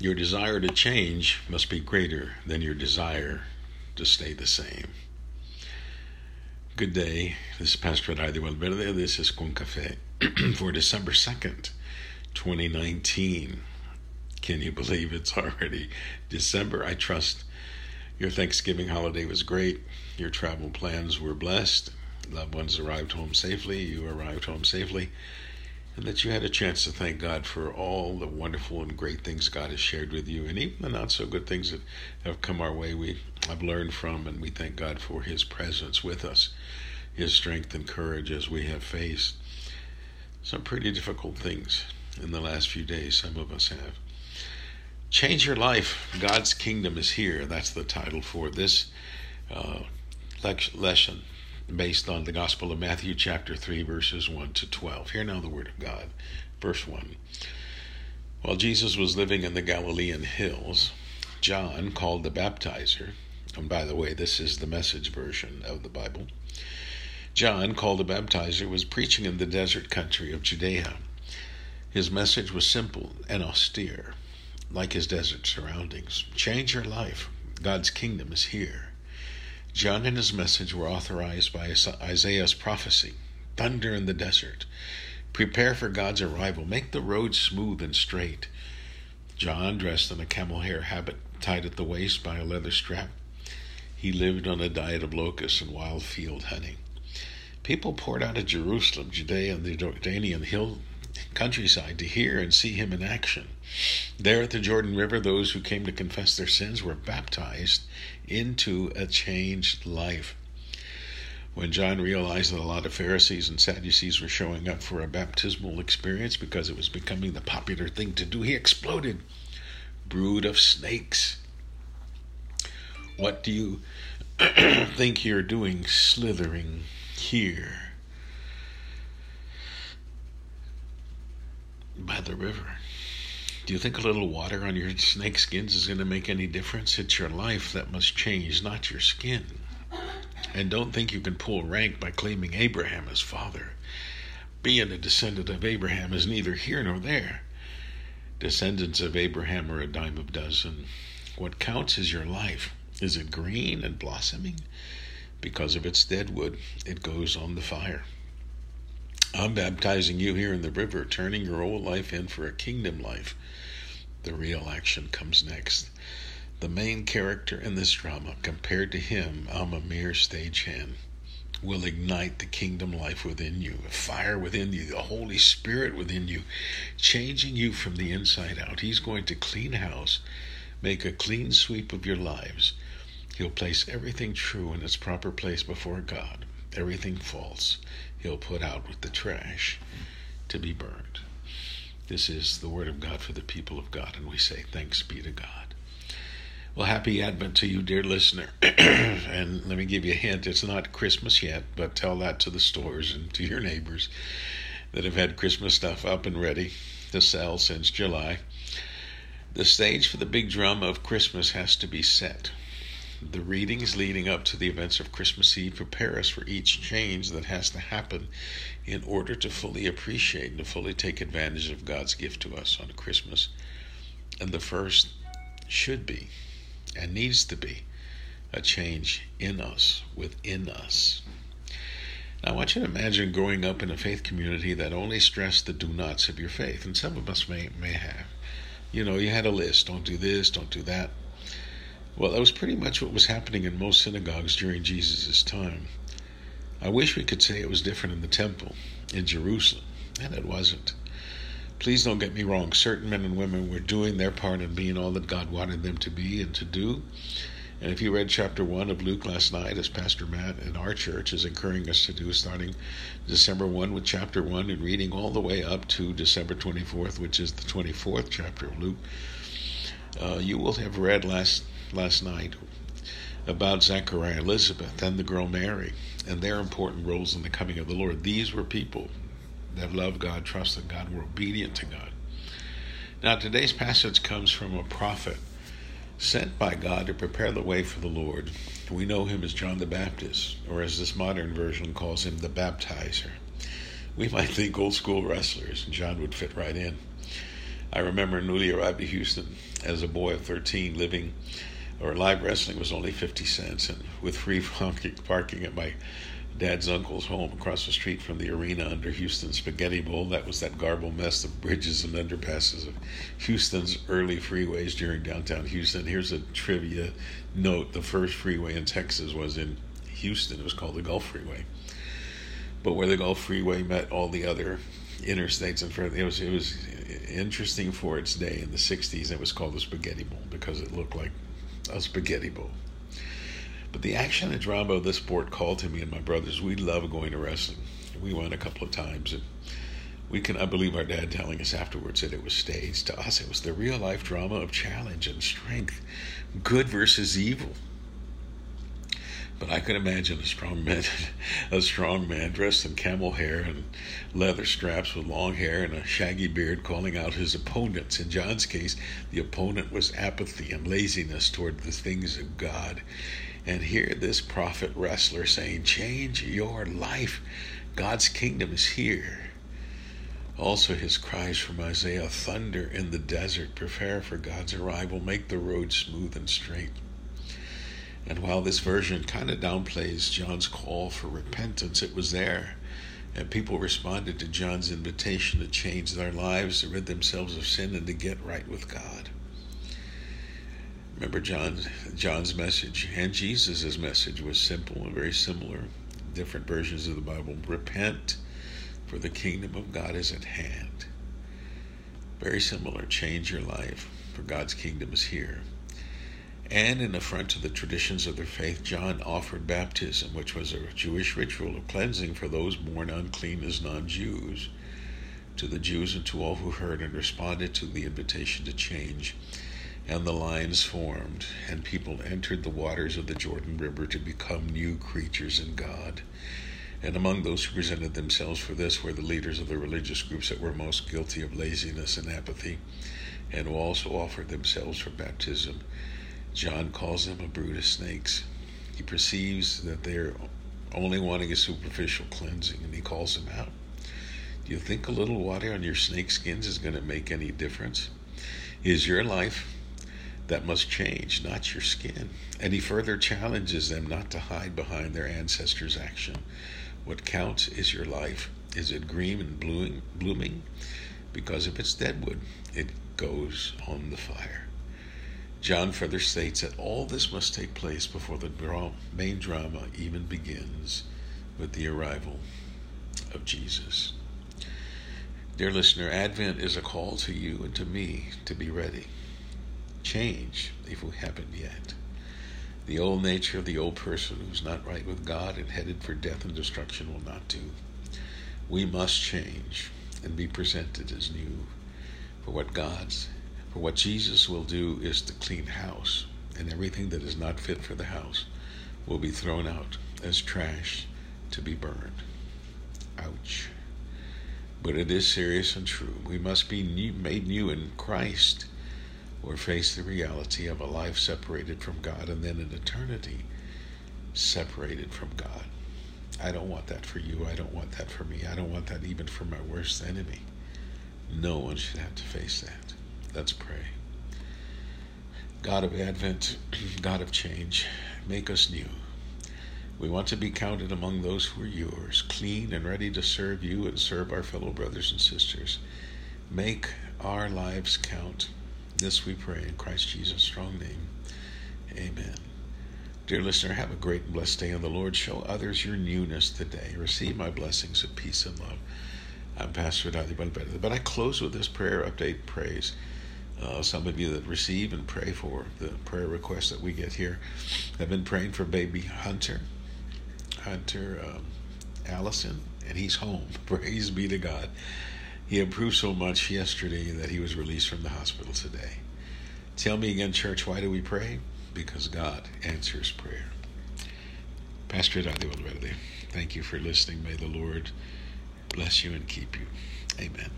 Your desire to change must be greater than your desire to stay the same. Good day. This is Pastor Adi Valverde. This is Con Café for December 2nd, 2019. Can you believe it's already December? I trust your Thanksgiving holiday was great. Your travel plans were blessed. Loved ones arrived home safely. You arrived home safely and that you had a chance to thank God for all the wonderful and great things God has shared with you, and even the not so good things that have come our way. We have learned from, and we thank God for His presence with us, His strength and courage as we have faced some pretty difficult things in the last few days. Some of us have. Change your life. God's kingdom is here. That's the title for this uh, lesson based on the Gospel of Matthew, chapter 3, verses 1 to 12. Hear now the Word of God. Verse 1. While Jesus was living in the Galilean hills, John, called the baptizer, and by the way, this is the message version of the Bible. John, called the baptizer, was preaching in the desert country of Judea. His message was simple and austere, like his desert surroundings. Change your life. God's kingdom is here. John and his message were authorized by Isaiah's prophecy thunder in the desert. Prepare for God's arrival. Make the road smooth and straight. John, dressed in a camel hair habit tied at the waist by a leather strap, he lived on a diet of locusts and wild field honey. People poured out of Jerusalem, Judea, and the Jordanian hill countryside to hear and see him in action. There at the Jordan River, those who came to confess their sins were baptized into a changed life. When John realized that a lot of Pharisees and Sadducees were showing up for a baptismal experience because it was becoming the popular thing to do, he exploded. Brood of snakes. What do you think you're doing slithering here? by the river. Do you think a little water on your snake skins is going to make any difference? It's your life that must change, not your skin. And don't think you can pull rank by claiming Abraham as father. Being a descendant of Abraham is neither here nor there. Descendants of Abraham are a dime a dozen. What counts is your life. Is it green and blossoming? Because of its dead wood, it goes on the fire. I'm baptizing you here in the river, turning your old life in for a kingdom life. The real action comes next. The main character in this drama, compared to him, I'm a mere stagehand, will ignite the kingdom life within you, a fire within you, the Holy Spirit within you, changing you from the inside out. He's going to clean house, make a clean sweep of your lives. He'll place everything true in its proper place before God, everything false he'll put out with the trash to be burned. This is the word of God for the people of God, and we say, Thanks be to God. Well, happy Advent to you, dear listener. and let me give you a hint it's not Christmas yet, but tell that to the stores and to your neighbors that have had Christmas stuff up and ready to sell since July. The stage for the big drum of Christmas has to be set. The readings leading up to the events of Christmas Eve prepare us for each change that has to happen in order to fully appreciate and to fully take advantage of God's gift to us on Christmas. And the first should be and needs to be a change in us, within us. Now, I want you to imagine growing up in a faith community that only stressed the do nots of your faith, and some of us may, may have. You know, you had a list don't do this, don't do that. Well, that was pretty much what was happening in most synagogues during Jesus' time. I wish we could say it was different in the temple in Jerusalem, and it wasn't. Please don't get me wrong. Certain men and women were doing their part in being all that God wanted them to be and to do. And if you read chapter 1 of Luke last night, as Pastor Matt in our church is encouraging us to do, starting December 1 with chapter 1 and reading all the way up to December 24th, which is the 24th chapter of Luke, uh, you will have read last last night about Zechariah Elizabeth and the girl Mary and their important roles in the coming of the Lord. These were people that loved God, trusted God, were obedient to God. Now, today's passage comes from a prophet sent by God to prepare the way for the Lord. We know him as John the Baptist, or as this modern version calls him, the baptizer. We might think old school wrestlers, and John would fit right in. I remember newly arrived to Houston as a boy of 13, living or live wrestling was only 50 cents, and with free parking at my dad's uncle's home across the street from the arena under Houston Spaghetti Bowl. That was that garble mess of bridges and underpasses of Houston's early freeways during downtown Houston. Here's a trivia note the first freeway in Texas was in Houston, it was called the Gulf Freeway. But where the Gulf Freeway met all the other interstates in front, it was it was interesting for its day in the '60s. It was called the Spaghetti Bowl because it looked like a spaghetti bowl. But the action and drama of this sport called to me and my brothers. We love going to wrestling. We went a couple of times, and we can. I believe our dad telling us afterwards that it was staged. To us, it was the real life drama of challenge and strength, good versus evil. But I could imagine a strong man, a strong man dressed in camel hair and leather straps with long hair and a shaggy beard calling out his opponents. In John's case, the opponent was apathy and laziness toward the things of God. And here this prophet wrestler saying, Change your life. God's kingdom is here. Also, his cries from Isaiah thunder in the desert, prepare for God's arrival, make the road smooth and straight. And while this version kind of downplays John's call for repentance, it was there. And people responded to John's invitation to change their lives, to rid themselves of sin, and to get right with God. Remember John's, John's message and Jesus' message was simple and very similar. Different versions of the Bible. Repent, for the kingdom of God is at hand. Very similar. Change your life, for God's kingdom is here. And in affront to the traditions of their faith, John offered baptism, which was a Jewish ritual of cleansing for those born unclean as non Jews, to the Jews and to all who heard and responded to the invitation to change. And the lines formed, and people entered the waters of the Jordan River to become new creatures in God. And among those who presented themselves for this were the leaders of the religious groups that were most guilty of laziness and apathy, and who also offered themselves for baptism. John calls them a brood of snakes. He perceives that they're only wanting a superficial cleansing, and he calls them out. Do you think a little water on your snake skins is going to make any difference? Is your life that must change, not your skin. And he further challenges them not to hide behind their ancestors' action. What counts is your life. Is it green and blooming? Because if it's deadwood, it goes on the fire. John further states that all this must take place before the main drama even begins with the arrival of Jesus. Dear listener, Advent is a call to you and to me to be ready. Change, if we haven't yet. The old nature of the old person who's not right with God and headed for death and destruction will not do. We must change and be presented as new for what God's for what Jesus will do is to clean house, and everything that is not fit for the house will be thrown out as trash to be burned. Ouch. But it is serious and true. We must be new, made new in Christ or face the reality of a life separated from God and then an eternity separated from God. I don't want that for you. I don't want that for me. I don't want that even for my worst enemy. No one should have to face that. Let's pray. God of Advent, God of change, make us new. We want to be counted among those who are yours, clean and ready to serve you and serve our fellow brothers and sisters. Make our lives count. This we pray in Christ Jesus' strong name. Amen. Dear listener, have a great and blessed day in the Lord. Show others your newness today. Receive my blessings of peace and love. I'm Pastor Dali Valverde. But I close with this prayer update praise. Uh, some of you that receive and pray for the prayer requests that we get here have been praying for baby Hunter, Hunter um, Allison, and he's home. Praise be to God. He improved so much yesterday that he was released from the hospital today. Tell me again, church, why do we pray? Because God answers prayer. Pastor Adi Valverde, thank you for listening. May the Lord bless you and keep you. Amen.